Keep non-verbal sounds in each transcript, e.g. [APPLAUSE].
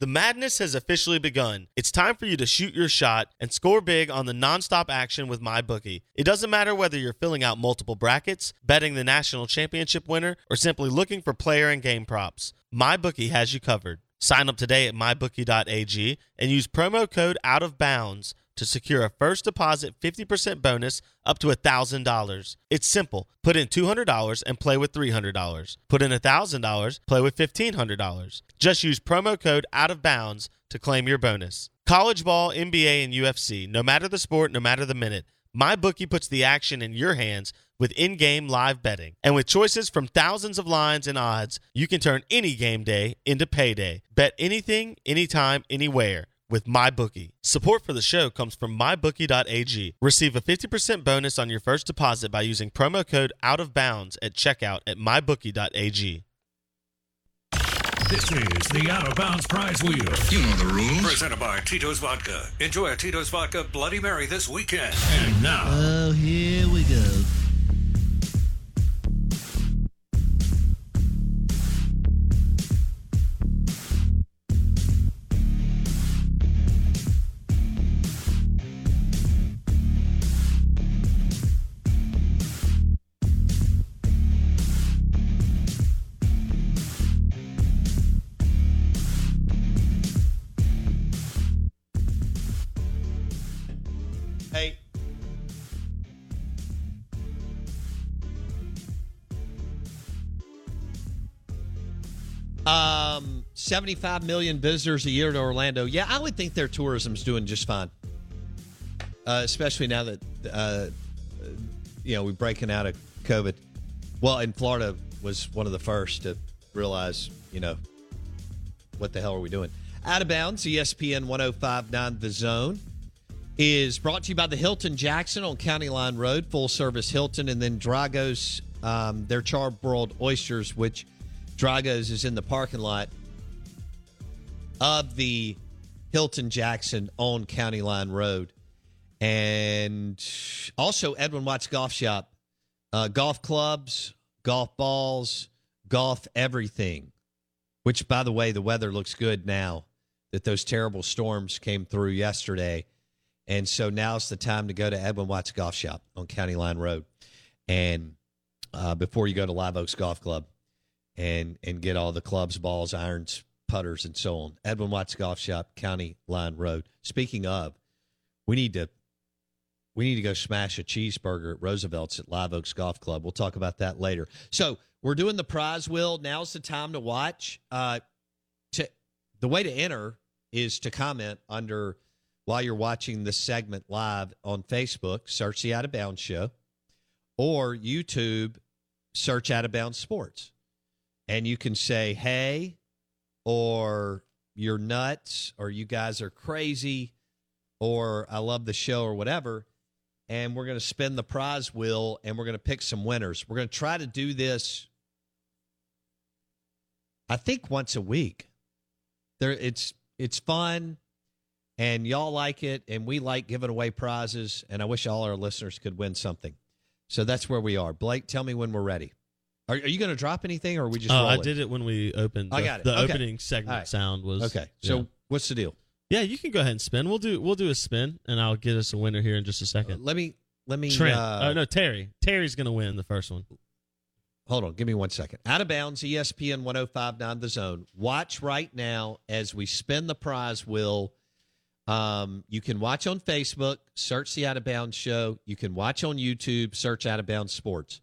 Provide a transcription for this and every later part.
The madness has officially begun. It's time for you to shoot your shot and score big on the nonstop action with MyBookie. It doesn't matter whether you're filling out multiple brackets, betting the national championship winner, or simply looking for player and game props. MyBookie has you covered. Sign up today at mybookie.ag and use promo code out of bounds to secure a first deposit 50% bonus up to $1,000. It's simple. Put in $200 and play with $300. Put in $1,000, play with $1,500. Just use promo code out of bounds to claim your bonus. College ball, NBA, and UFC, no matter the sport, no matter the minute, my bookie puts the action in your hands with in-game live betting. And with choices from thousands of lines and odds, you can turn any game day into payday. Bet anything, anytime, anywhere with MyBookie. Support for the show comes from MyBookie.ag. Receive a 50% bonus on your first deposit by using promo code Out of Bounds at checkout at MyBookie.ag. This is the Out of Bounds Prize Wheel. You know the rules. Presented by Tito's Vodka. Enjoy a Tito's Vodka Bloody Mary this weekend. And now. Oh, here we go. Um, 75 million visitors a year to Orlando. Yeah, I would think their tourism's doing just fine. Uh, especially now that uh, you know we're breaking out of COVID. Well, in Florida was one of the first to realize, you know, what the hell are we doing? Out of bounds, ESPN 1059 The Zone is brought to you by the Hilton Jackson on County Line Road, full service Hilton, and then Drago's, um, their charbroiled oysters, which Drago's is in the parking lot of the Hilton Jackson on County Line Road. And also Edwin Watts Golf Shop, uh, golf clubs, golf balls, golf everything. Which, by the way, the weather looks good now that those terrible storms came through yesterday. And so now's the time to go to Edwin Watts Golf Shop on County Line Road. And uh, before you go to Live Oaks Golf Club, and and get all the clubs, balls, irons, putters, and so on. Edwin Watts Golf Shop, County Line Road. Speaking of, we need to we need to go smash a cheeseburger at Roosevelt's at Live Oaks Golf Club. We'll talk about that later. So we're doing the prize wheel. Now's the time to watch. Uh, to the way to enter is to comment under while you're watching this segment live on Facebook. Search the Out of Bounds Show, or YouTube. Search Out of Bounds Sports and you can say, hey, or you're nuts, or you guys are crazy, or I love the show, or whatever. And we're going to spin the prize wheel and we're going to pick some winners. We're going to try to do this, I think, once a week. There, it's it's fun, and y'all like it, and we like giving away prizes. And I wish all our listeners could win something. So that's where we are. Blake, tell me when we're ready. Are, are you going to drop anything, or are we just? Oh, I did it when we opened. The, I got it. The Okay. opening segment right. sound was Okay. So yeah. what's the deal? yeah, you can go ahead and spin. We'll do we'll do a spin, and I'll get us a winner here in just a second. Let me let me. Trent. uh, oh no, Terry. Terry's gonna win the first one. Hold on, give me one second. Out of bounds, ESPN 1059 The Zone. Watch right now as we spin the prize wheel. Um, you can watch on Facebook, search the Out of Bounds show. You can watch on YouTube, search Out of Bounds Sports.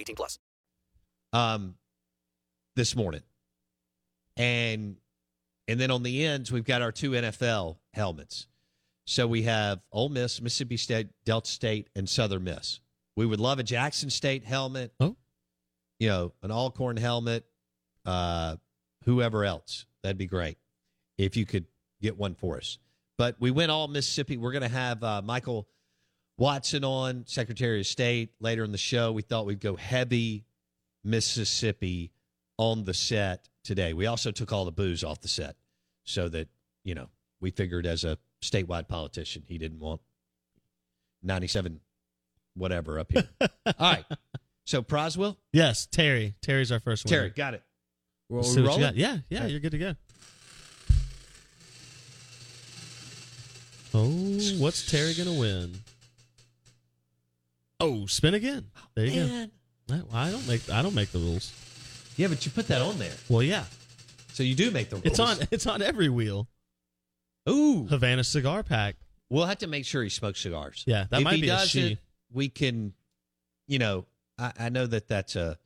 18 plus. um, this morning, and and then on the ends we've got our two NFL helmets. So we have Ole Miss, Mississippi State, Delta State, and Southern Miss. We would love a Jackson State helmet. Oh. you know, an Alcorn helmet. Uh, whoever else, that'd be great if you could get one for us. But we went all Mississippi. We're going to have uh, Michael Watson on, Secretary of State, later in the show. We thought we'd go heavy Mississippi on the set today. We also took all the booze off the set so that, you know, we figured as a statewide politician, he didn't want 97 whatever up here. [LAUGHS] all right. So, Proswell, Yes, Terry. Terry's our first one. Terry, got it. Well, we rolling? got. Yeah, yeah, Okay. you're good to go. Oh, what's Terry gonna win? Oh, spin again. There you Man. go. I- I don't make I don't make the rules. Yeah, but you put that on there. Well, yeah, So you do make the rules. it's on it's on every wheel. Ooh. Havana cigar pack. We'll have to make sure he smokes cigars. Yeah, that if might he be a does she. it, we can, you know, I, I know that that's a.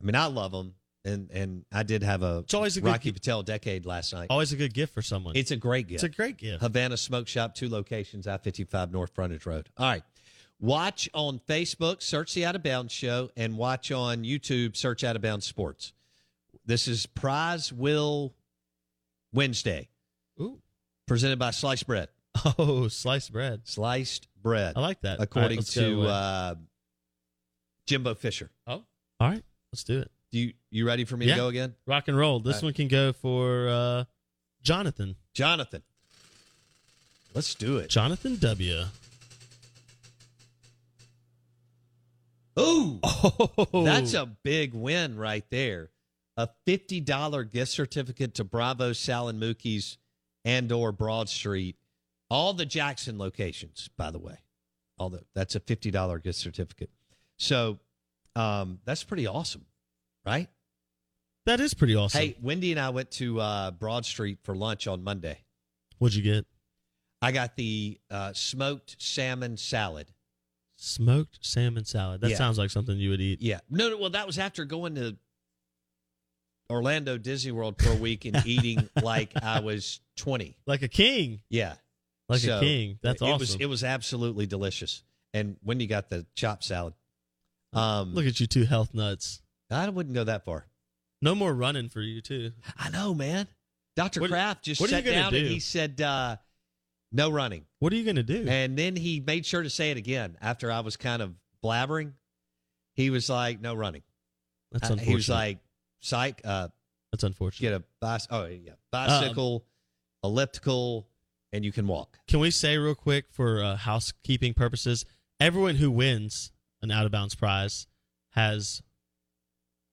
I mean, I love them, and and I did have a, It's always a good Rocky gi- Patel decade last night. Always a good gift for someone. It's a great gift. It's a great gift. Havana Smoke Shop, two locations, I 55 North Frontage Road. All right. Watch on Facebook, search the Out of Bounds Show, and watch on YouTube, search Out of Bounds Sports. This is Prize Will Wednesday, Ooh. presented by Sliced Bread. [LAUGHS] Oh, sliced bread. Sliced bread. I like that. According let's to uh, Jimbo Fisher. Oh, all right. Let's do it. Do you you ready for me Yeah. to go again? Rock and roll. This right. one can go for uh, Jonathan. Jonathan. Let's do it. Jonathan W. Ooh. [LAUGHS] Oh, That's a big win right there. A $50 gift certificate to Bravo Sal and Mookie's and or Broad Street. All the Jackson locations, by the way. All the that's a $50 gift certificate. So um, that's pretty awesome, right? that is pretty awesome. Hey, Wendy and I went to uh, Broad Street for lunch on Monday. What'd you get? I got the uh, smoked salmon salad. Smoked salmon salad. That Yeah. sounds like something you would eat. Yeah. No, no, well, that was after going to Orlando Disney World for a week and [LAUGHS] eating like I was 20. Like a king. Yeah. Like So, a king. That's it awesome. was it was absolutely delicious. And when you got the chopped salad. Um Look at you two health nuts. I wouldn't go that far. No more running for you too. I know, man. Dr. What- Kraft just what are you sat gonna down and do? he said, uh, no running. What are you going to do? And then he made sure to say it again after I was kind of blabbering. He was like, no running. That's unfortunate. He was like, psych, uh, That's unfortunate. get a bicycle. Oh, yeah. Bicycle, elliptical, and you can walk. Can we say real quick for uh, housekeeping purposes, everyone who wins an out of bounds prize has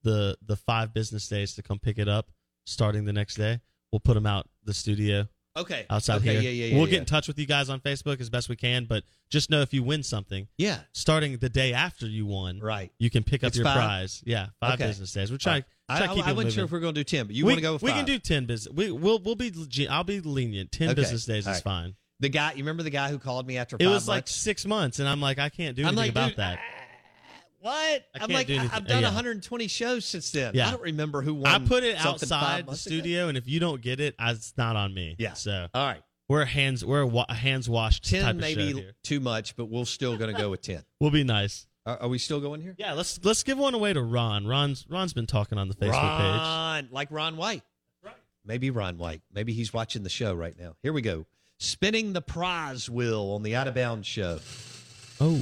the the five business days to come pick it up starting the next day. We'll put them out the studio Okay. outside okay, here. Yeah, yeah, yeah. we'll get in touch with you guys on Facebook as best we can, but just know if you win something, Yeah. starting the day after you won, Right. you can pick up It's your five? prize. Yeah, five Okay. business days. We're trying, I, try to I, I wasn't sure if we're going to do 10, but you we, want to go with we five. can do 10 business. We, we'll, we'll be, I'll be lenient. 10 Okay. business days All is right. fine. The guy, you remember the guy who called me after It was like six months, and I'm like, I can't do anything like, about that. What? I I'm can't like, do I've done yeah. 120 shows since then. Yeah. I don't remember who won. I put it outside the months ago. studio, and if you don't get it, I- it's not on me. Yeah. So All right. we're hands we're a wa- hands washed type 10 of maybe too much, but we're still going to go with 10. [LAUGHS] We'll be nice. Are, are we still going here? Yeah, let's let's give one away to Ron. Ron's Ron's been talking on the Facebook page. Ron, like Ron White. Right. Maybe Ron White. Maybe he's watching the show right now. Here we go. Spinning the prize wheel on the Out of Bounds show. Oh,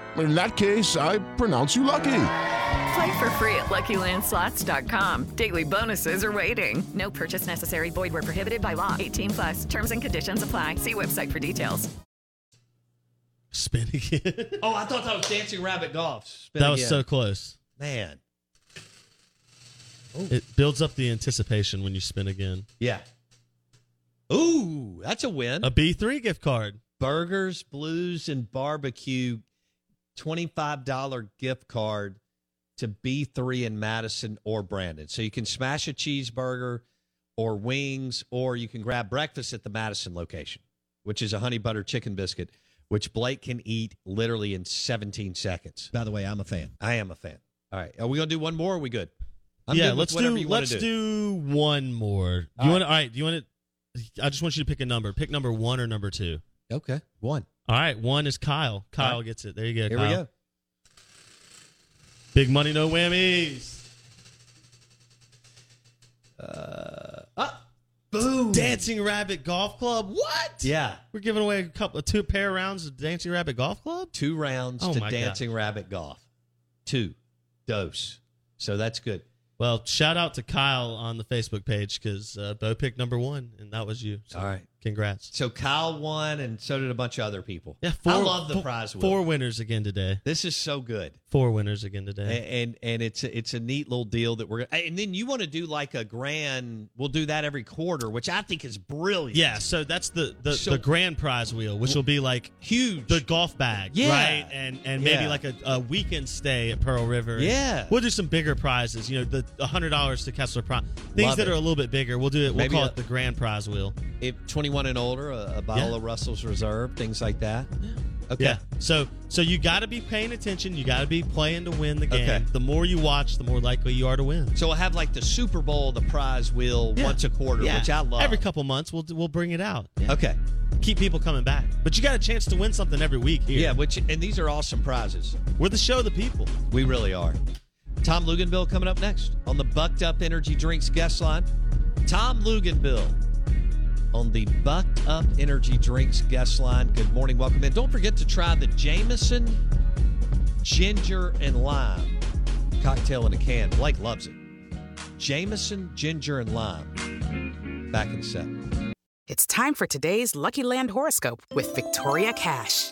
In that case, I pronounce you lucky. Play for free at LuckyLandSlots.com. Daily bonuses are waiting. No purchase necessary. Void where prohibited by law. 18 plus. Terms and conditions apply. See website for details. Spin again. [LAUGHS] Oh, I thought that was Dancing Rabbit Golf. Spin that was again. so close. Man. It builds up the anticipation when you spin again. Yeah. Ooh, that's a win. A B three gift card. Burgers, Blues, and Barbecue, $25 gift card to B3 in Madison or Brandon. So you can smash a cheeseburger or wings, or you can grab breakfast at the Madison location, which is a honey butter chicken biscuit, which Blake can eat literally in 17 seconds. By the way, I'm a fan. I am a fan. All right. Are we going to do one more? Or are we good? I'm yeah, good let's do let's do. one more. All you right. want? All right. Do you want to? I just want you to pick a number. Pick number one or number two. Okay, one. All right, one is Kyle. Kyle right. gets it. There you go. Here Kyle. we go. Big money, no whammies. Uh, ah, boom. Dancing Rabbit Golf Club. What? Yeah. We're giving away a couple of two pair rounds of Dancing Rabbit Golf Club. Two rounds Oh to my God. Dancing Rabbit Golf. Two. Dose. So that's good. Well, shout out to Kyle on the Facebook page because uh, Bo picked number one, and that was you. So All right. Congrats. So Kyle won, and so did a bunch of other people. Yeah, four, I love the four- prize wheel. Four winners again today. This is so good. Four winners again today. And, and and it's a, it's a neat little deal that we're and then you want to do like a grand. We'll do that every quarter, which I think is brilliant. Yeah, so that's the the, So- the grand prize wheel, which will be like huge. the golf bag, Yeah. right? And and maybe Yeah. like a, a weekend stay at Pearl River. Yeah. we'll do some bigger prizes. You know, the hundred dollars to Kessler Prime, things Love that it. are a little bit bigger. We'll do it. We'll Maybe call a- it the grand prize wheel. If 21 and older, a, a bottle Yeah. of Russell's Reserve, things like that. Okay. Yeah. So so you got to be paying attention. You got to be playing to win the game. Okay. The more you watch, the more likely you are to win. So we'll have like the Super Bowl, the prize wheel Yeah. once a quarter, Yeah. which I love. Every couple months, we'll we'll bring it out. Yeah. Okay. Keep people coming back. But you got a chance to win something every week here. Yeah, which and these are awesome prizes. We're the show of the people. We really are. Tom Luginbill coming up next on the Bucked Up Energy Drinks guest line. Tom Luginbill on the Bucked Up Energy Drinks guest line. Good morning, welcome in. Don't forget to try the Jameson Ginger and Lime cocktail in a can. Blake loves it. Jameson Ginger and Lime. Back in a sec. It's time for today's Lucky Land horoscope with Victoria Cash.